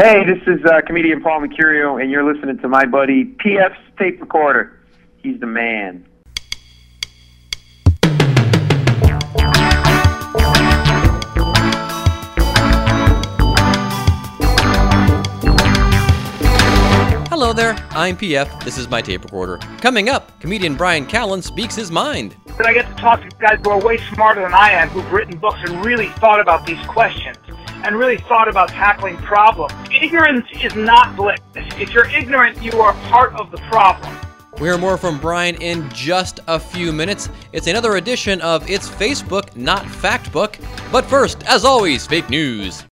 Hey, this is uh, comedian Paul Mecurio, and you're listening to my buddy PF's tape recorder. He's the man. Hello there, I'm PF. This is my tape recorder. Coming up, comedian Bryan Callen speaks his mind. That I get to talk to guys who are way smarter than I am, who've written books and really thought about these questions and really thought about tackling problems. Ignorance is not bliss. If you're ignorant, you are part of the problem. We'll hear more from Bryan in just a few minutes. It's another edition of It's Facebook, Not Factbook. But first, as always, fake news.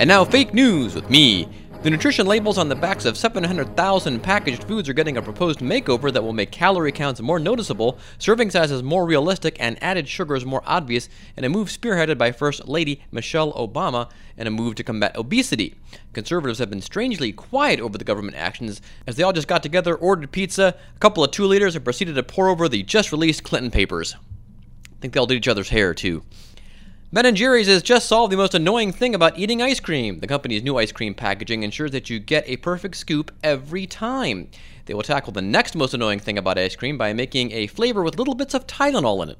And now, fake news with me. The nutrition labels on the backs of 700,000 packaged foods are getting a proposed makeover that will make calorie counts more noticeable, serving sizes more realistic, and added sugars more obvious, in a move spearheaded by First Lady Michelle Obama in a move to combat obesity. Conservatives have been strangely quiet over the government actions as they all just got together, ordered pizza, a couple of two liters, and proceeded to pore over the just released Clinton papers. I think they all did each other's hair, too. Ben & Jerry's has just solved the most annoying thing about eating ice cream. The company's new ice cream packaging ensures that you get a perfect scoop every time. They will tackle the next most annoying thing about ice cream by making a flavor with little bits of Tylenol in it.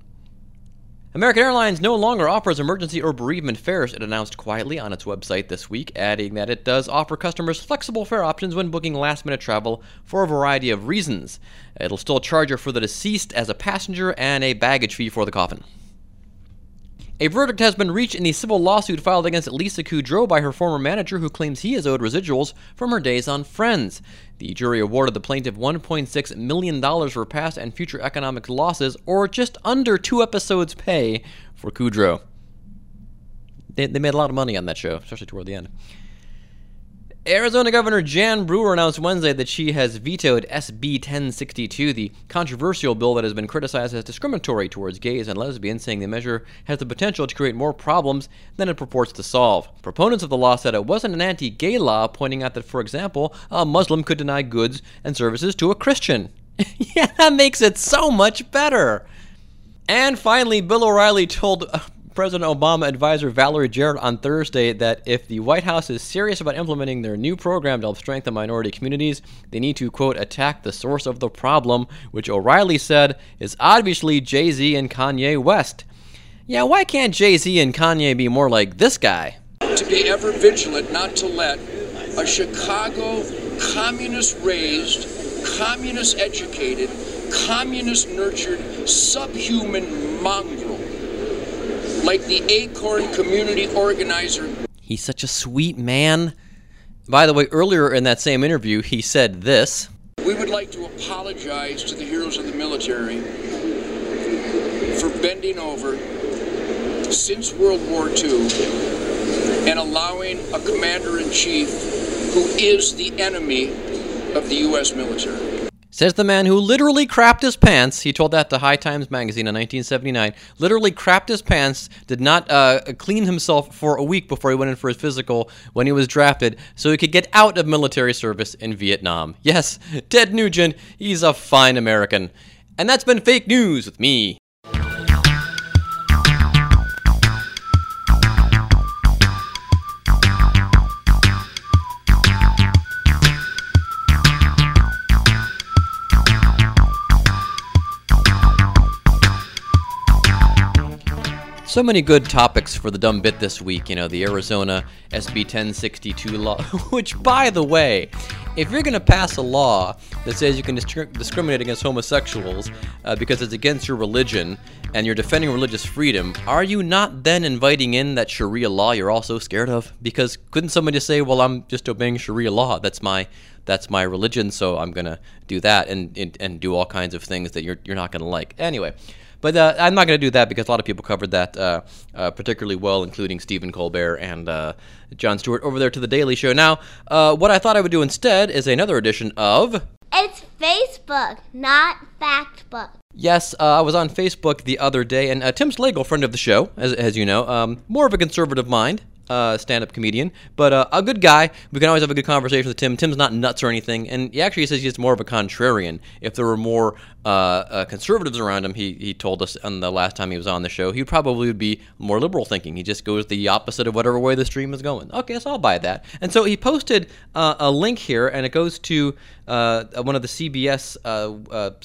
American Airlines no longer offers emergency or bereavement fares, it announced quietly on its website this week, adding that it does offer customers flexible fare options when booking last minute travel for a variety of reasons. It'll still charge you for the deceased as a passenger and a baggage fee for the coffin. A verdict has been reached in the civil lawsuit filed against Lisa Kudrow by her former manager, who claims he is owed residuals from her days on Friends. The jury awarded the plaintiff $1.6 million for past and future economic losses, or just under two episodes' pay for Kudrow. They, they made a lot of money on that show, especially toward the end. Arizona Governor Jan Brewer announced Wednesday that she has vetoed SB 1062, the controversial bill that has been criticized as discriminatory towards gays and lesbians, saying the measure has the potential to create more problems than it purports to solve. Proponents of the law said it wasn't an anti gay law, pointing out that, for example, a Muslim could deny goods and services to a Christian. yeah, that makes it so much better. And finally, Bill O'Reilly told President Obama advisor Valerie Jarrett on Thursday that if the White House is serious about implementing their new program to help strengthen minority communities, they need to, quote, attack the source of the problem, which O'Reilly said is obviously Jay Z and Kanye West. Yeah, why can't Jay Z and Kanye be more like this guy? To be ever vigilant not to let a Chicago communist raised, communist educated, communist nurtured, subhuman mongrel like the Acorn community organizer. He's such a sweet man. By the way, earlier in that same interview, he said this We would like to apologize to the heroes of the military for bending over since World War II and allowing a commander in chief who is the enemy of the U.S. military. Says the man who literally crapped his pants. He told that to High Times magazine in 1979. Literally crapped his pants, did not uh, clean himself for a week before he went in for his physical when he was drafted so he could get out of military service in Vietnam. Yes, Ted Nugent, he's a fine American. And that's been fake news with me, So many good topics for the dumb bit this week. You know, the Arizona SB 1062 law, which, by the way, if you're going to pass a law that says you can disc- discriminate against homosexuals uh, because it's against your religion and you're defending religious freedom, are you not then inviting in that Sharia law you're also scared of? Because couldn't somebody just say, "Well, I'm just obeying Sharia law. That's my that's my religion, so I'm going to do that and, and and do all kinds of things that you're you're not going to like." Anyway, but uh, I'm not going to do that because a lot of people covered that uh, uh, particularly well, including Stephen Colbert and uh, Jon Stewart over there to The Daily Show. Now, uh, what I thought I would do instead is another edition of. It's Facebook, not Factbook. Yes, uh, I was on Facebook the other day, and Tim Slagle, friend of the show, as, as you know, um, more of a conservative mind. Uh, stand-up comedian, but uh, a good guy. We can always have a good conversation with Tim. Tim's not nuts or anything, and he actually says he's more of a contrarian. If there were more uh, uh, conservatives around him, he, he told us on the last time he was on the show, he probably would be more liberal thinking. He just goes the opposite of whatever way the stream is going. Okay, so I'll buy that. And so he posted uh, a link here, and it goes to uh, one of the CBS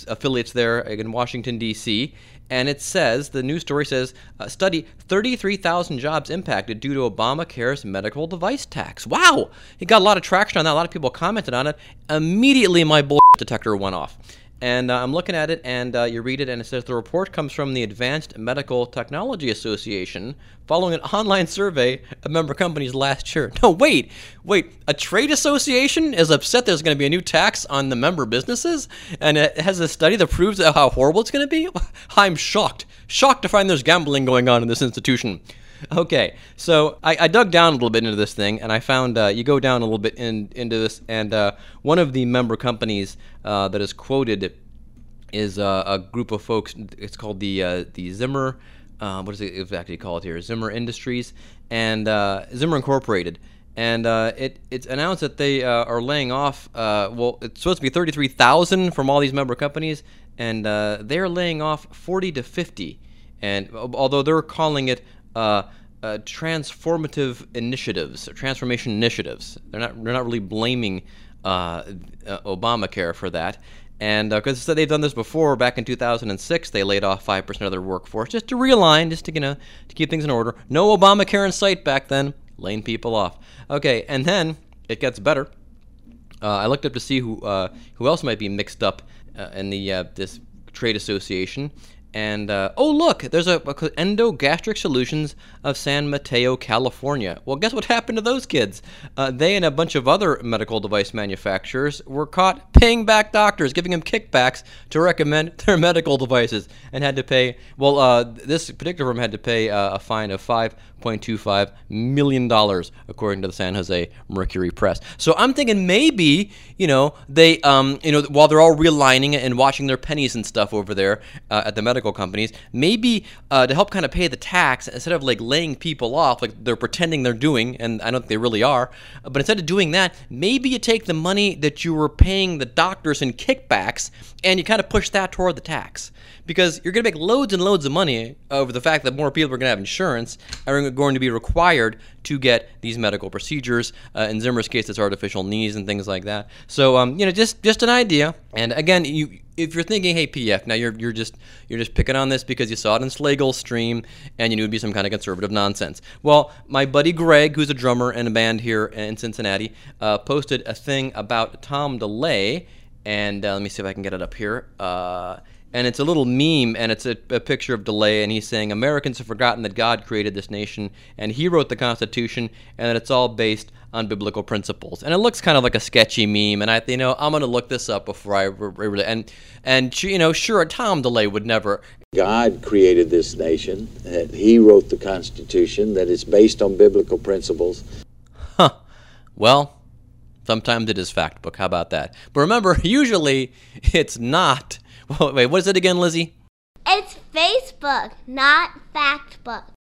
affiliates there in Washington D.C and it says the news story says study 33,000 jobs impacted due to Obamacare's medical device tax. Wow, it got a lot of traction on that. A lot of people commented on it. Immediately, my bull detector went off. And uh, I'm looking at it, and uh, you read it, and it says the report comes from the Advanced Medical Technology Association following an online survey of member companies last year. No, wait, wait. A trade association is upset there's going to be a new tax on the member businesses, and it has a study that proves how horrible it's going to be? I'm shocked. Shocked to find there's gambling going on in this institution. Okay, so I, I, dug down a little bit into this thing, and I found uh, you go down a little bit in, into this, and uh, one of the member companies uh, that is quoted is uh, a group of folks. It's called the uh, the Zimmer. Uh, what is it exactly called here? Zimmer Industries and Zimmer Incorporated. And it, it's announced that they are laying off. well, it's supposed to be 33,000 from all these member companies, and they're laying off 40 to 50. And although they're calling it uh, uh, transformative initiatives, transformation initiatives. They're not they're not really blaming uh, uh Obamacare for that. And because uh, they've done this before, back in 2006, they laid off five percent of their workforce just to realign, just to you know to keep things in order. No Obamacare in sight back then, laying people off. Okay, and then it gets better. Uh, I looked up to see who who else might be mixed up in the this trade association, and uh, oh, look, there's a, a Endogastric Solutions of San Mateo, California. Well, guess what happened to those kids? Uh, they and a bunch of other medical device manufacturers were caught paying back doctors, giving them kickbacks to recommend their medical devices, and had to pay. Well, uh, this particular firm had to pay uh, a fine of five $1.25 million, according to the San Jose Mercury Press. So I'm thinking maybe, you know, they, um, you know, while they're all realigning and watching their pennies and stuff over there uh, at the medical companies, maybe uh, to help kind of pay the tax, instead of like laying people off, like they're pretending they're doing, and I don't think they really are, but instead of doing that, maybe you take the money that you were paying the doctors in kickbacks and you kind of push that toward the tax because you're going to make loads and loads of money over the fact that more people are going to have insurance are going to be required to get these medical procedures. Uh, in Zimmer's case, it's artificial knees and things like that. So, um, you know, just just an idea. And again, you if you're thinking, hey, PF, now you're you're just you're just picking on this because you saw it in Slagle's stream and you knew it'd be some kind of conservative nonsense. Well, my buddy Greg, who's a drummer in a band here in Cincinnati, uh, posted a thing about Tom DeLay. And uh, let me see if I can get it up here. Uh, and it's a little meme, and it's a, a, picture of DeLay, and he's saying Americans have forgotten that God created this nation, and He wrote the Constitution, and that it's all based on biblical principles. And it looks kind of like a sketchy meme, and I, you know, I'm gonna look this up before I really and and you know, sure, Tom DeLay would never. God created this nation. That He wrote the Constitution. That it's based on biblical principles. Huh. Well. Sometimes it is fact book. How about that? But remember, usually it's not Wait, what is it again, Lizzie? It's Facebook, not Factbook.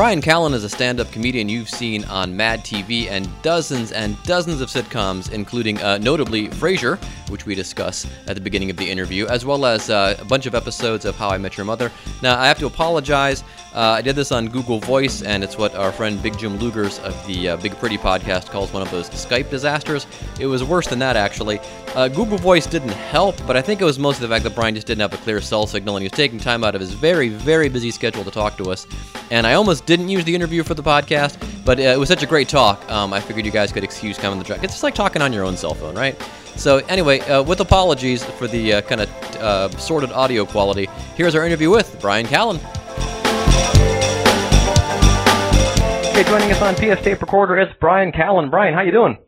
Bryan Callen is a stand up comedian you've seen on Mad TV and dozens and dozens of sitcoms, including uh, notably Frasier, which we discuss at the beginning of the interview, as well as uh, a bunch of episodes of How I Met Your Mother. Now, I have to apologize. Uh, I did this on Google Voice, and it's what our friend Big Jim Lugers of the uh, Big Pretty podcast calls one of those Skype disasters. It was worse than that, actually. Uh, Google Voice didn't help, but I think it was mostly the fact that Bryan just didn't have a clear cell signal, and he was taking time out of his very, very busy schedule to talk to us. And I almost didn't use the interview for the podcast, but uh, it was such a great talk. Um, I figured you guys could excuse coming to the track. It's just like talking on your own cell phone, right? So anyway, uh, with apologies for the uh, kind of uh, sorted audio quality, here's our interview with Bryan Callen. Okay, joining us on PS Tape Recorder is Bryan Callen. Bryan, how you doing?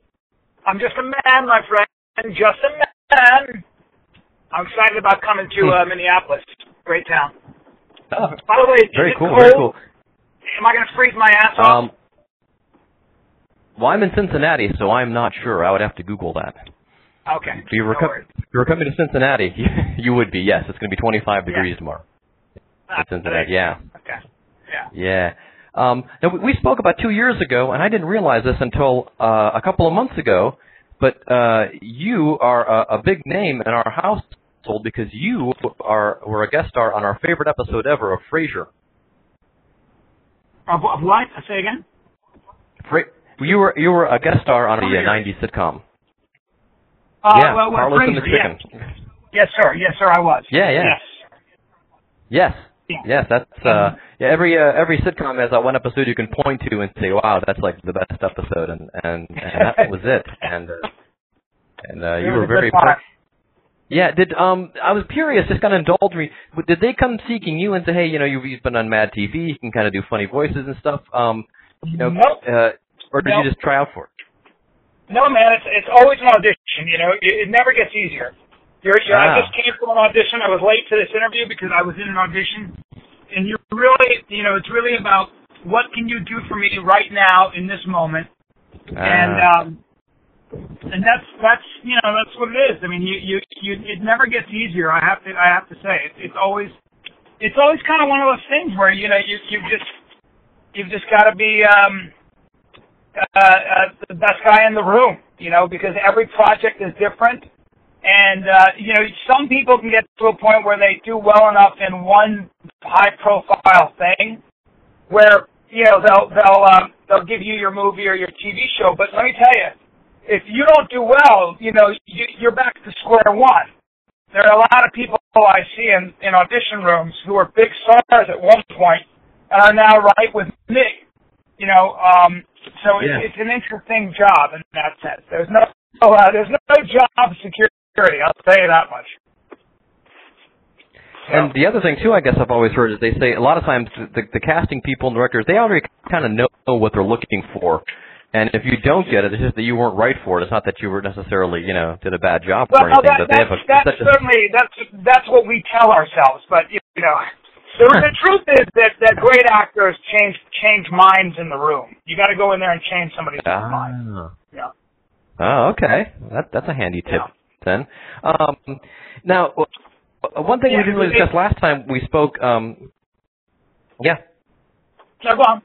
I'm just a man, my friend. Just a man. I'm excited about coming to uh, Minneapolis. Great town. Oh, By the way, very cool. Cold? Very cool. Am I going to freeze my ass off? Um, well, I'm in Cincinnati, so I'm not sure. I would have to Google that. Okay. If you were, no co- worries. if you were coming to Cincinnati, you would be. Yes, it's going to be 25 degrees Yeah. tomorrow. Ah, Cincinnati, yeah. Okay. Yeah. Yeah. Um, now we- we spoke about two years ago, and I didn't realize this until uh, a couple of months ago. But uh, you are a, a big name in our household because you are were a guest star on our favorite episode ever of Frasier. Of, of what? Say again. You were you were a guest star on the Frasier. uh, '90s sitcom. Uh, yeah, well, well, Carlos and the. Chicken. Yes, sir. Yes, sir. I was. Yeah, yeah. Yes. Yes. Yeah. Yes, that's uh yeah, every uh, every sitcom has that one episode you can point to and say, Wow, that's like the best episode and and, and that was it. And uh, and uh, you were very part. Yeah, did um I was curious, just kind of indulge me. Did they come seeking you and say, Hey, you know, you've been on Mad TV, you can kind of do funny voices and stuff? Um you know Nope. uh or did Nope. you just try out for it? No, man, it's it's always an audition. You know, it, it never gets easier. You're, you're, Ah. I just came from an audition. I was late to this interview because I was in an audition, and you really, you know, it's really about what can you do for me right now in this moment, and Ah. um, and that's that's you know that's what it is. I mean, you you you it never gets easier. I have to I have to say it, it's always it's always kind of one of those things where you know you you just you've just got to be um uh, uh, the best guy in the room, you know, because every project is different. And, uh, you know, some people can get to a point where they do well enough in one high profile thing where, you know, they'll, they'll, um, they'll give you your movie or your TV show. But let me tell you, if you don't do well, you know, you, you're back to square one. There are a lot of people I see in, in audition rooms who were big stars at one point and are now right with me. You know, um, so Yeah. it's, it's an interesting job in that sense. There's no, uh, there's no job security. I'll tell you that much. And the other thing too, I guess I've always heard is they say a lot of times the, the casting people and directors they already kind of know what they're looking for, and if you don't get it, it's just that you weren't right for it. It's not that you were necessarily you know did a bad job Well, or anything. that, but they that's, have a, that's a certainly that's that's what we tell ourselves. But you know, the, the truth is that that great actors change change minds in the room. You got to go in there and change somebody's mind. ah. Yeah. Oh, okay. That that's a handy tip Yeah. then. Um, now, one thing we didn't really discuss last time we spoke. Um, yeah. So go on.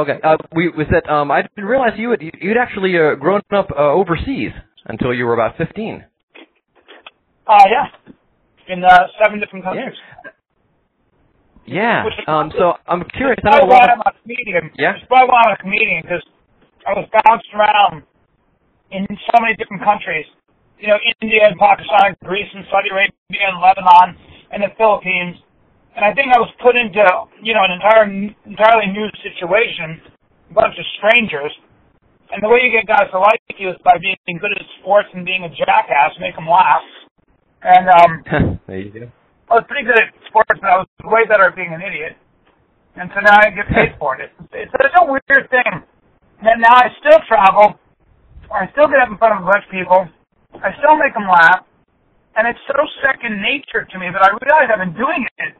Okay. Uh, we was that um, I didn't realize you had you'd actually uh, grown up uh, overseas until you were about fifteen. Uh, yeah. In uh, seven different countries. Yeah. Is- Um, so I'm curious. I know a lot I'm of, a comedian. Yeah? That's why I'm a comedian because I was bounced around in so many different countries. You know, India and Pakistan, Greece and Saudi Arabia and Lebanon and the Philippines. And I think I was put into, you know, an entire, entirely new situation, a bunch of strangers. And the way you get guys to like you is by being good at sports and being a jackass, make them laugh. And um, there you go. I was pretty good at sports, but I was way better at being an idiot. And so now I get paid for it. It's, it's such a weird thing. And now I still travel, I still get up in front of a bunch of people, I still make them laugh, and it's so second nature to me that I realize I've been doing it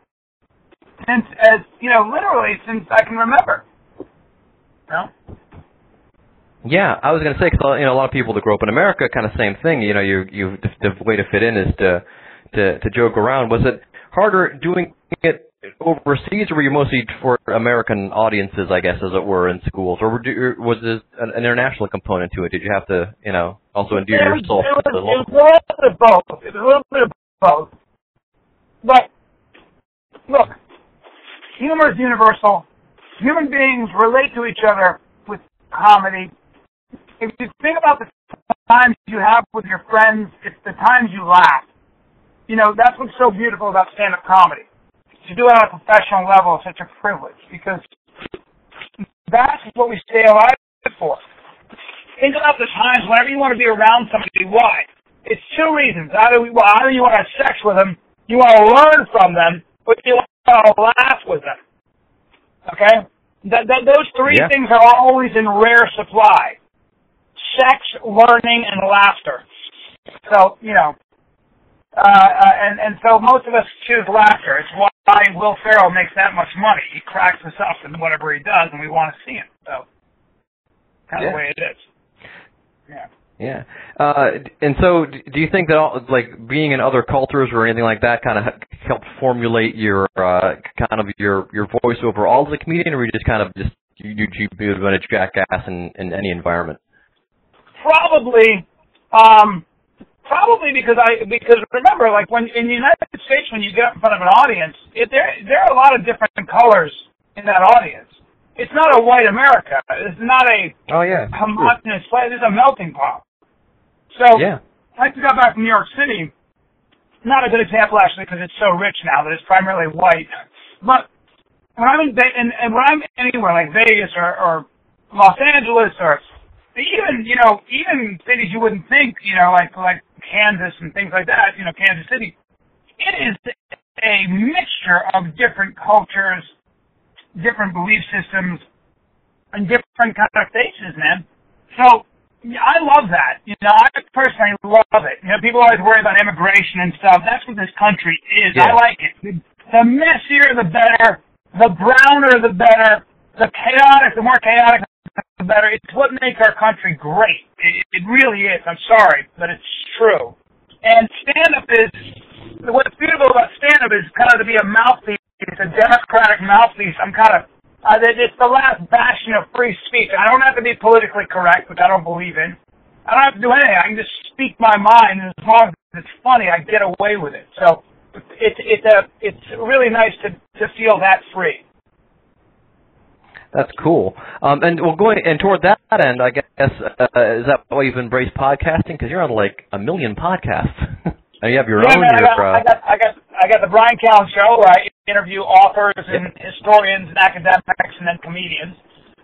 since, as you know, literally since I can remember. Know? Yeah, I was going to say because you know a lot of people that grow up in America, kind of same thing. You know, you you the, the way to fit in is to to to joke around. Was it harder doing it overseas, or were you mostly for American audiences, I guess, as it were, in schools, or was there an, an international component to it? Did you have to, you know, also endear it was, yourself it was, to the it was a little bit of both. It was a little bit of both. But look, humor is universal. Human beings relate to each other with comedy. If you think about the times you have with your friends, it's the times you laugh. You know, that's what's so beautiful about stand-up comedy. To do it on a professional level is such a privilege because that's what we stay alive for. Think about the times whenever you want to be around somebody. Why? It's two reasons. Either, we, well, either you want to have sex with them, you want to learn from them, but you want laugh with them. Okay? Th- th- those three Yeah. things are always in rare supply. Sex, learning, and laughter. So, you know, uh, uh, and, and so most of us choose laughter. It's why Will Ferrell makes that much money. He cracks us up in whatever he does, and we want to see him. So, kind of Yeah. the way it is. Yeah. Yeah. Uh, and so, d- do you think that all, like being in other cultures or anything like that kind of helped formulate your uh, kind of your your voice overall as a comedian, or you just kind of just you you you be a jackass in in any environment? Probably, um, probably because I because remember, like when in the United States, when you get up in front of an audience, it, there there are a lot of different colors in that audience. It's not a white America. It's not a Oh yeah. homogenous place. It's a melting pot. So Yeah. I just got back from New York City. Not a good example actually because it's so rich now that it's primarily white. But when I'm in Ve- and, and when I'm anywhere like Vegas or, or Los Angeles or even you know even cities you wouldn't think you know like like Kansas and things like that you know Kansas City, it is a mixture of different cultures, different belief systems, and different kind of faces, man. So I love that. You know, I personally love it. You know, people always worry about immigration and stuff. That's what this country is. I like it. The, the messier, the better. The browner, the better. The chaotic, the more chaotic, the better. It's what makes our country great. It, it really is. I'm sorry, but it's true. And stand-up is, what's beautiful about stand-up is kind of to be a mouthpiece, a democratic mouthpiece. I'm kind of uh, that it's the last bastion of free speech. I don't have to be politically correct, which I don't believe in. I don't have to do anything. I can just speak my mind, and as long as it's funny, I get away with it. So it's it's a it's really nice to to feel that free. That's cool. Um, and well, going and toward that end, I guess uh, is that why you've embraced podcasting? Because you're on like a million podcasts. and you have your yeah, own. man, I got, I got I got I got the Bryan Callen show where I interview authors and historians and academics and then comedians.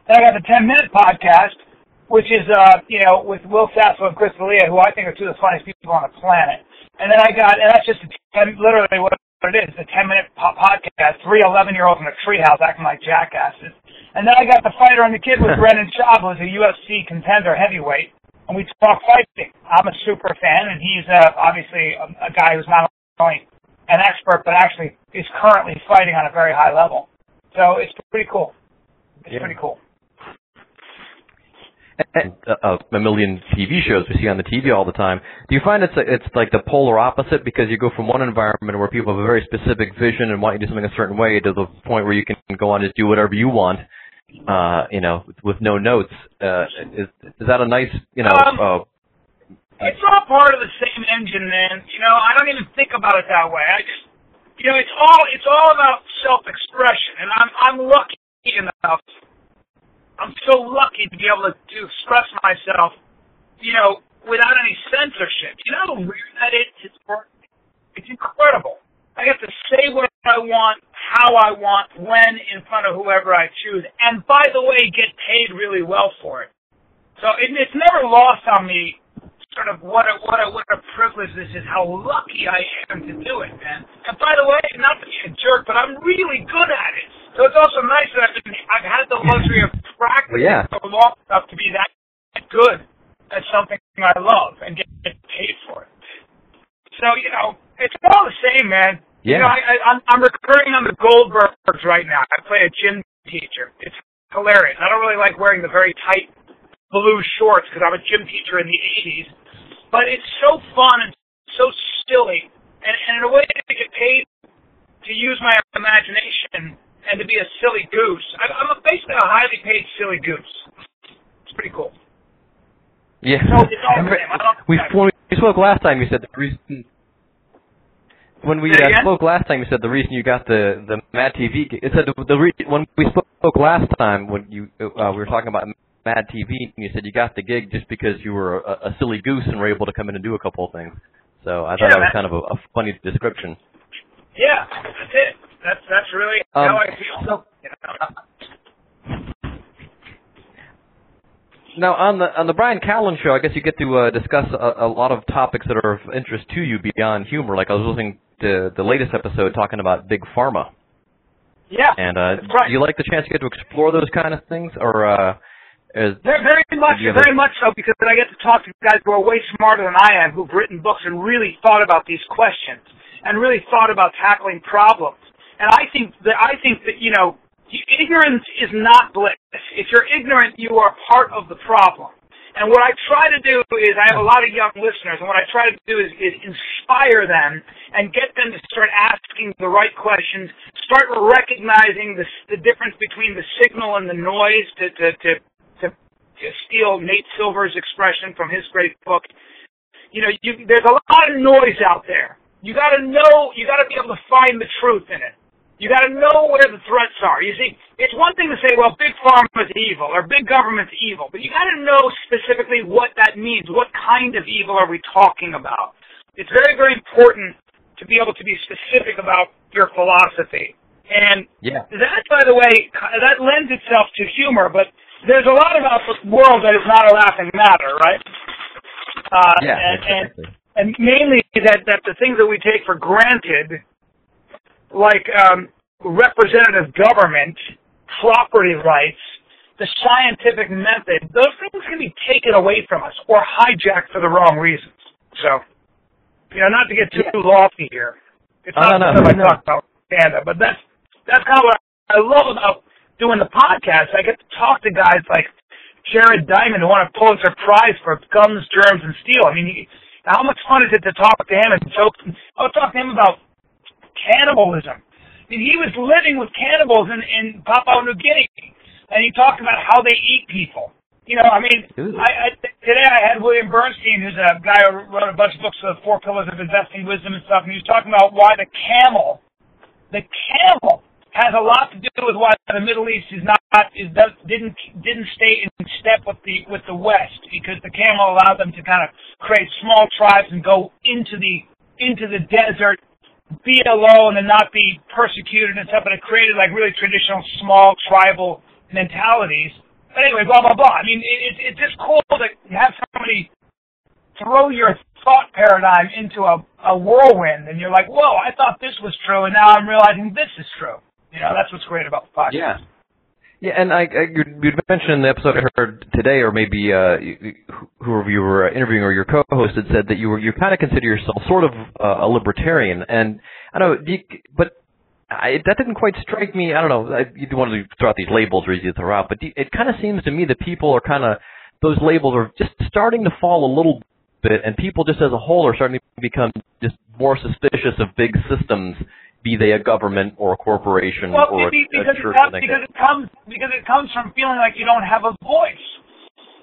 Then I got the 10 minute podcast, which is uh you know with Will Sasso and Chris D'Elia, who I think are two of the funniest people on the planet. And then I got and that's just a 10, literally what it is, a 10 minute po- podcast. Three 11 year olds in a treehouse acting like jackasses. And then I got the fighter and the kid with Brendan Schaub, who's a UFC contender heavyweight and we talk fighting. I'm a super fan, and he's uh, obviously a, a guy who's not only an expert, but actually is currently fighting on a very high level. So it's pretty cool. It's Yeah. pretty cool. and, uh, a million TV shows we see on the TV all the time. Do you find it's it's like the polar opposite because you go from one environment where people have a very specific vision and want you to do something a certain way to the point where you can go on and do whatever you want, uh, you know, with, with no notes. Uh, is is that a nice, you know? Um, uh, It's all part of the same engine, man. You know, I don't even think about it that way. I just, you know, it's all it's all about self-expression, and I'm I'm lucky enough. I'm so lucky to be able to, to express myself, you know, without any censorship. You know how weird that is? It's it's incredible. I get to say what I want, how I want, when, in front of whoever I choose, and by the way, get paid really well for it. So it, it's never lost on me sort of what a what a what a privilege this is, how lucky I am to do it, man. And by the way, not to be a jerk, but I'm really good at it. So it's also nice that I've, been, I've had the luxury of practicing yeah. so long enough to be that good at something I love and get, get paid for it. So you know, it's all the same, man. You Yeah. know, I, I'm recurring on the Goldbergs right now. I play a gym teacher. It's hilarious. I don't really like wearing the very tight blue shorts because I'm a gym teacher in the 80s. But it's so fun and so silly, and, and in a way to get paid to use my imagination and to be a silly goose. I, I'm a, basically a highly paid silly goose. It's pretty cool. yeah. So it's all the same. I don't- we when we spoke last time. You said the reason. When we uh, spoke last time, you said the reason you got the the Mad TV. gig- It said the, the re- when we spoke last time when you uh, we were talking about Mad TV, and you said you got the gig just because you were a, a silly goose and were able to come in and do a couple of things. So I thought Yeah, that was kind of a, a funny description. Yeah, that's it. That's that's really Um, how I feel. so- You know? Now on the on the Bryan Callen show, I guess you get to uh, discuss a, a lot of topics that are of interest to you beyond humor. Like I was listening to the latest episode talking about big pharma, Yeah. and uh, right. do you like the chance you get to explore those kind of things, or uh, is Very, very much, have a- very much so, because I get to talk to guys who are way smarter than I am, who've written books and really thought about these questions and really thought about tackling problems. And I think that I think that you know, ignorance is not bliss. If you're ignorant, you are part of the problem. And what I try to do is, I have a lot of young listeners, and what I try to do is, is inspire them and get them to start asking the right questions, start recognizing the, the difference between the signal and the noise to, to, to, to, to steal Nate Silver's expression from his great book. You know, you, there's a lot of noise out there. You gotta know, you gotta be able to find the truth in it. You got to know where the threats are. You see, it's one thing to say, well, big pharma is evil or big government's evil, but you got to know specifically what that means. What kind of evil are we talking about? It's very, very important to be able to be specific about your philosophy. And yeah. that, by the way, that lends itself to humor, but there's a lot about the world that is not a laughing matter, right? Uh, yeah, and, exactly. and, and mainly that, that the things that we take for granted like um, representative government, property rights, the scientific method, those things can be taken away from us or hijacked for the wrong reasons. So, you know, not to get too yeah. lofty here. It's not no, no, no, I talk about Canada, but that's that's kind of what I love about doing the podcast. I get to talk to guys like Jared Diamond who won a Pulitzer Prize for Guns, Germs, and Steel. I mean, he, how much fun is it to talk to him and joke? I would talk to him about cannibalism. I mean, he was living with cannibals in, in Papua New Guinea, and he talked about how they eat people. You know, I mean, I, I, today I had William Bernstein, who's a guy who wrote a bunch of books, The Four Pillars of Investing Wisdom and stuff, and he was talking about why the camel, the camel, has a lot to do with why the Middle East is not is does, didn't didn't stay in step with the with the West because the camel allowed them to kind of create small tribes and go into the into the desert be alone and not be persecuted and stuff, but it created like really traditional small tribal mentalities. But anyway, blah blah blah. I mean, it, it, it's just cool to have somebody throw your thought paradigm into a, a whirlwind, and you're like, whoa, I thought this was true, and now I'm realizing this is true. You know, that's what's great about the podcast. Yeah. Yeah, and I, I you mentioned in the episode I heard today, or maybe uh, whoever you were interviewing or your co-host had said that you were you kind of consider yourself sort of uh, a libertarian, and I know, you, but I, that didn't quite strike me. I don't know. I, you want to throw out these labels or to throw out, but it kind of seems to me that people are kind of those labels are just starting to fall a little bit, and people just as a whole are starting to become just more suspicious of big systems be they a government or a corporation well, or a, because a church. It comes, because it comes because it comes from feeling like you don't have a voice.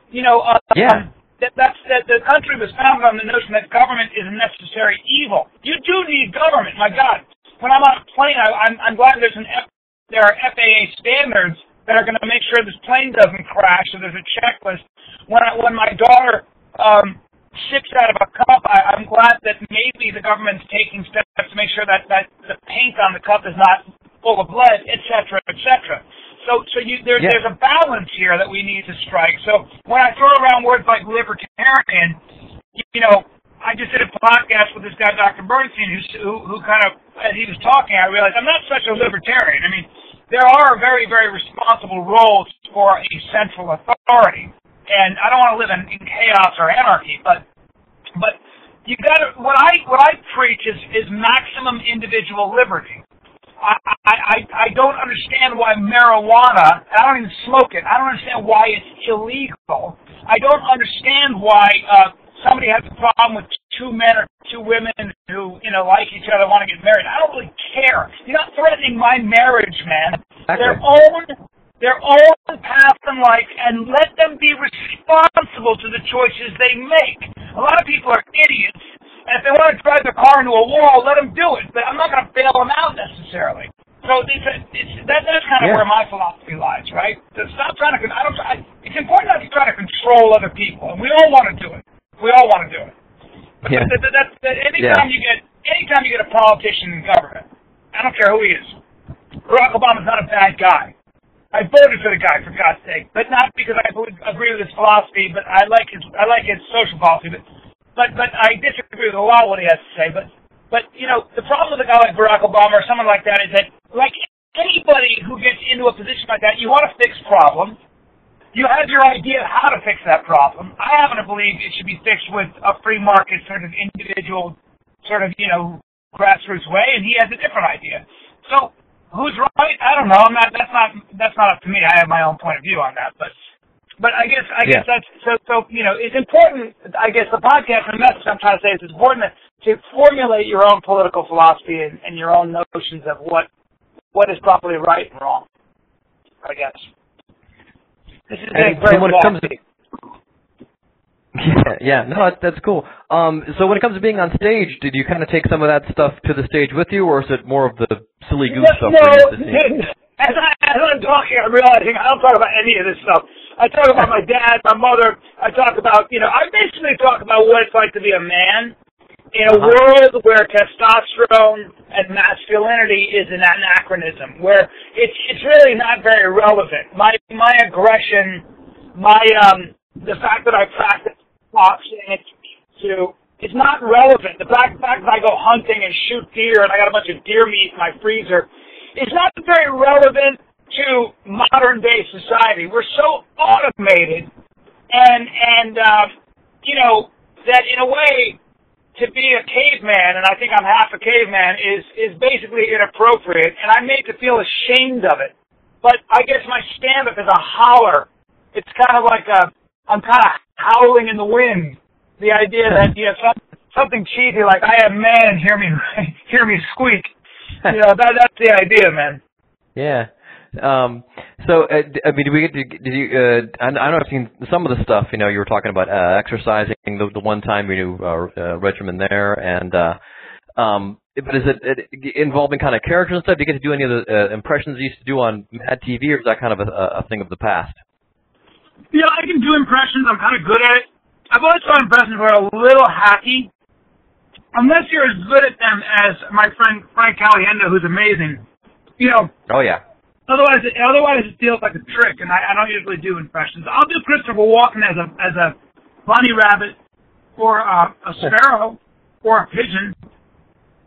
You know, uh, yeah. That, that's that the country was founded on the notion that government is a necessary evil. You do need government. My God, when I'm on a plane, I, I'm I'm glad there's an F, there are FAA standards that are going to make sure this plane doesn't crash. So there's a checklist. When I, when my daughter um, sips out of a cup, I, I'm glad that maybe the government's taking steps to make sure that, that the paint on the cup is not full of lead, et cetera, et cetera. So, so you, there, yeah. there's a balance here that we need to strike. So when I throw around words like libertarian, you know, I just did a podcast with this guy, Dr. Bernstein, who, who, who kind of, as he was talking, I realized I'm not such a libertarian. I mean, there are very, very responsible roles for a central authority and I don't want to live in, in chaos or anarchy, but but you got to what I what I preach is is maximum individual liberty. I, I I don't understand why marijuana. I don't even smoke it. I don't understand why it's illegal. I don't understand why uh, somebody has a problem with two men or two women who you know like each other want to get married. I don't really care. You're not threatening my marriage, man. Exactly. Their own their own path in life and let them be responsible to the choices they make. A lot of people are idiots, and if they want to drive their car into a wall, let them do it. But I'm not going to bail them out necessarily. So it's, it's, that, that's kind of yeah. where my philosophy lies, right? So stop trying to. I don't. I, it's important not to try to control other people, and we all want to do it. We all want to do it. But Yeah. that, that, that, that anytime Yeah. you get anytime you get a politician in government, I don't care who he is. Barack Obama's not a bad guy. I voted for the guy for God's sake, but not because I agree with his philosophy, but I like his I like his social policy. But but but I disagree with a lot of what he has to say. But but you know the problem with a guy like Barack Obama or someone like that is that like anybody who gets into a position like that, you want to fix problems. You have your idea of how to fix that problem. I happen to believe it should be fixed with a free market sort of individual sort of you know grassroots way, and he has a different idea. So Who's right? I don't know. I'm not. That's not. That's not up to me. I have my own point of view on that. But But I guess I guess Yeah. that's so so you know it's important. I guess the podcast and the message I'm trying to say is it's important to formulate your own political philosophy and, and your own notions of what what is properly right and wrong. I guess. This is And getting very when it comes to-. Yeah, yeah, no, that- that's cool. Um, so when it comes to being on stage, did you kind of take some of that stuff to the stage with you, or is it more of the silly goose stuff? No, we're used to seeing? no. As, I, as I'm talking, I'm realizing I don't talk about any of this stuff. I talk about my dad, my mother. I talk about, you know, I basically talk about what it's like to be a man in a Uh-huh. world where testosterone and masculinity is an anachronism, where it's it's really not very relevant. My my aggression, my um, the fact that I practice boxing, to it's not relevant. The fact, that I go hunting and shoot deer and I got a bunch of deer meat in my freezer is not very relevant to modern day society. We're so automated and and uh, you know that in a way to be a caveman and I think I'm half a caveman is is basically inappropriate and I make to feel ashamed of it. But I guess my stand up is a holler. It's kind of like a I'm kind of howling in the wind the idea that you know some, something cheesy like I am man, hear me hear me squeak. You know that that's the idea, man. Yeah. Um, so, uh, I mean, did we get to, did you, uh, I, I know I've seen some of the stuff, you know, you were talking about, uh, exercising the, the one time you knew, uh, uh, regimen there and, uh, um, but is it, it involving kind of characters and stuff? Do you get to do any of the, uh, impressions you used to do on Mad TV or is that kind of a, a thing of the past? Yeah, I can do impressions. I'm kind of good at it. I've always thought impressions were a little hacky, unless you're as good at them as my friend Frank Caliendo, who's amazing. You know, Oh yeah. Otherwise, it, otherwise it feels like a trick, and I, I don't usually do impressions. I'll do Christopher Walken as a as a bunny rabbit, or uh, a sparrow, or a pigeon.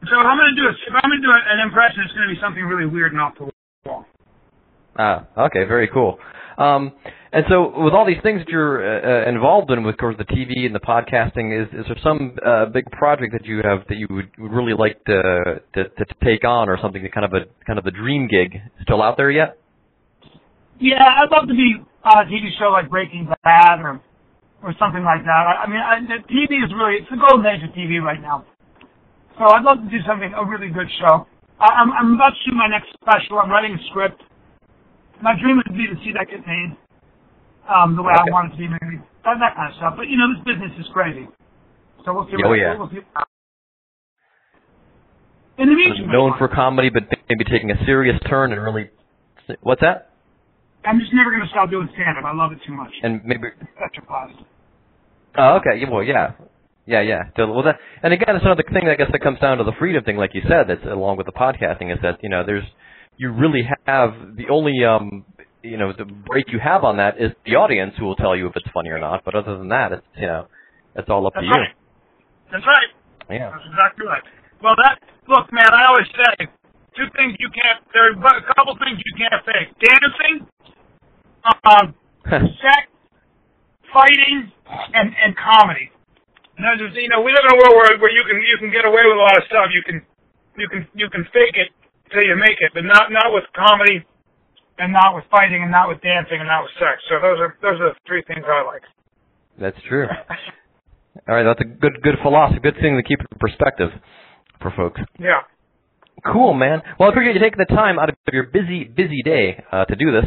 So if I'm going to do a, if I'm going to do an impression, it's going to be something really weird and off the wall. Ah, okay, very cool. Um, and so, with all these things that you're uh, uh, involved in, with of course the TV and the podcasting, is is there some uh, big project that you have that you would, would really like to, to to take on, or something that kind of a kind of a dream gig still out there yet? Yeah, I'd love to be on a TV show like Breaking Bad or or something like that. I, I mean, I, the TV is really it's the golden age of TV right now. So I'd love to do something a really good show. I, I'm I'm about to do my next special. I'm writing a script. My dream would be to see that get made um, the way I Okay. want it to be made. That, that kind of stuff. But you know, this business is crazy. So we'll see. Oh, what, yeah. We'll see. In the meantime, Known for comedy, but maybe taking a serious turn and really. What's that? I'm just never going to stop doing stand up. I love it too much. And maybe. Such a blast. Oh, okay. Yeah, well, yeah. Yeah, yeah. So, well, that, and again, it's another thing. I guess that comes down to the freedom thing, like you said. That's along with the podcasting, is that you know, there's you really have the only um, you know, the break you have on that is the audience who will tell you if it's funny or not. But other than that, it's you know, it's all up That's to you. right. That's right. Yeah. That's exactly right. Well, that look, man. I always say two things you can't. There are a couple things you can't fake: dancing, um, sex, fighting, and and comedy. And there's, you know, we live in a world where where you can you can get away with a lot of stuff. You can you can you can fake it till you make it, but not not with comedy, and not with fighting, and not with dancing, and not with sex. So those are those are the three things I like. That's true. All right, that's a good good philosophy, good thing to keep in perspective for folks. yeah. Cool, man. Well, I appreciate you taking the time out of your busy, busy day uh, to do this,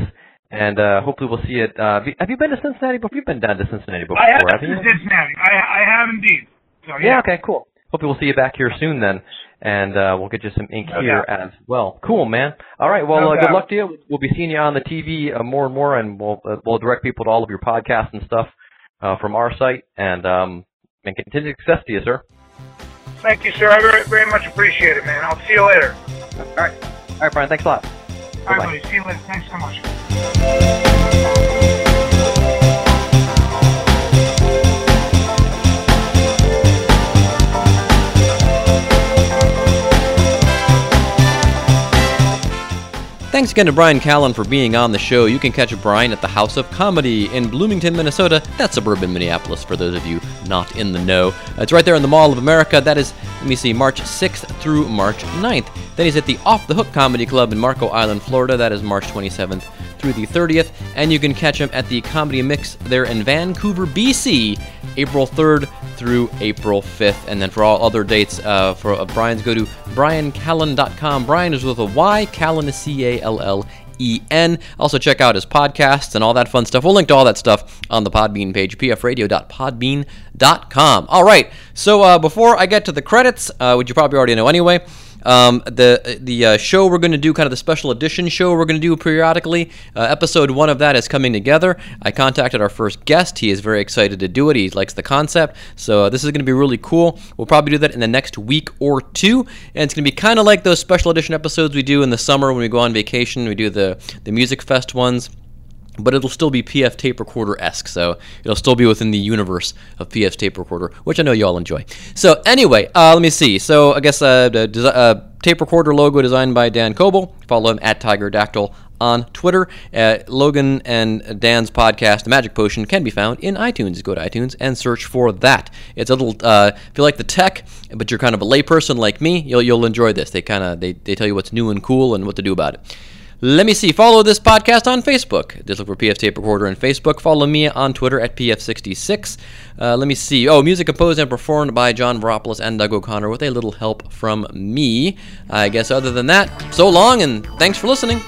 and uh, hopefully we'll see it. Uh, have you- been to Cincinnati before? You've been down to Cincinnati before, I have haven't you? to Cincinnati. I I have indeed. So Yeah. Okay. Cool. Hopefully we'll see you back here soon then, and uh, we'll get you some ink No here doubt. as well. Cool, man. All right. Well, No uh, good luck to you. We'll be seeing you on the TV uh, more and more, and we'll uh, we'll direct people to all of your podcasts and stuff uh, from our site, and um, and continued success to you, sir. Thank you, sir. I very, very much appreciate it, man. I'll see you later. All right. All right, Bryan. Thanks a lot. All Bye-bye. right, buddy. See you later. Thanks so much. Thanks again to Bryan Callen for being on the show. You can catch Bryan at the House of Comedy in Bloomington, Minnesota. That's suburban Minneapolis for those of you not in the know. It's right there in the Mall of America. That is, let me see, March 6th through March 9th. Then he's at the Off the Hook Comedy Club in Marco Island, Florida. That is March 27th through the 30th, and you can catch him at the Comedy Mix there in Vancouver, BC, April 3rd through April 5th. And then for all other dates uh, for uh, Bryan's, go to bryancallen.com. Bryan is with a Y, Callen is C A L L E N. Also, check out his podcasts and all that fun stuff. We'll link to all that stuff on the Podbean page, pfradio.podbean.com. All right, so uh, before I get to the credits, uh, which you probably already know anyway, um, the the uh, show we're going to do, kind of the special edition show we're going to do periodically. Uh, episode one of that is coming together. I contacted our first guest. He is very excited to do it. He likes the concept. So uh, this is going to be really cool. We'll probably do that in the next week or two, and it's going to be kind of like those special edition episodes we do in the summer when we go on vacation. We do the the music fest ones but it'll still be PF tape recorder esque, so it'll still be within the universe of PF tape recorder, which I know you all enjoy. So anyway, uh, let me see. So I guess uh, desi- uh, tape recorder logo designed by Dan Coble. Follow him at Tiger Dactyl on Twitter. Uh, Logan and Dan's podcast, The Magic Potion, can be found in iTunes. Go to iTunes and search for that. It's a little. Uh, if you like the tech, but you're kind of a layperson like me, you'll you'll enjoy this. They kind of they, they tell you what's new and cool and what to do about it. Let me see. Follow this podcast on Facebook. Just look for PF Tape Recorder on Facebook. Follow me on Twitter at PF66. Uh, let me see. Oh, music composed and performed by John Veropoulos and Doug O'Connor with a little help from me. I guess other than that, so long and thanks for listening.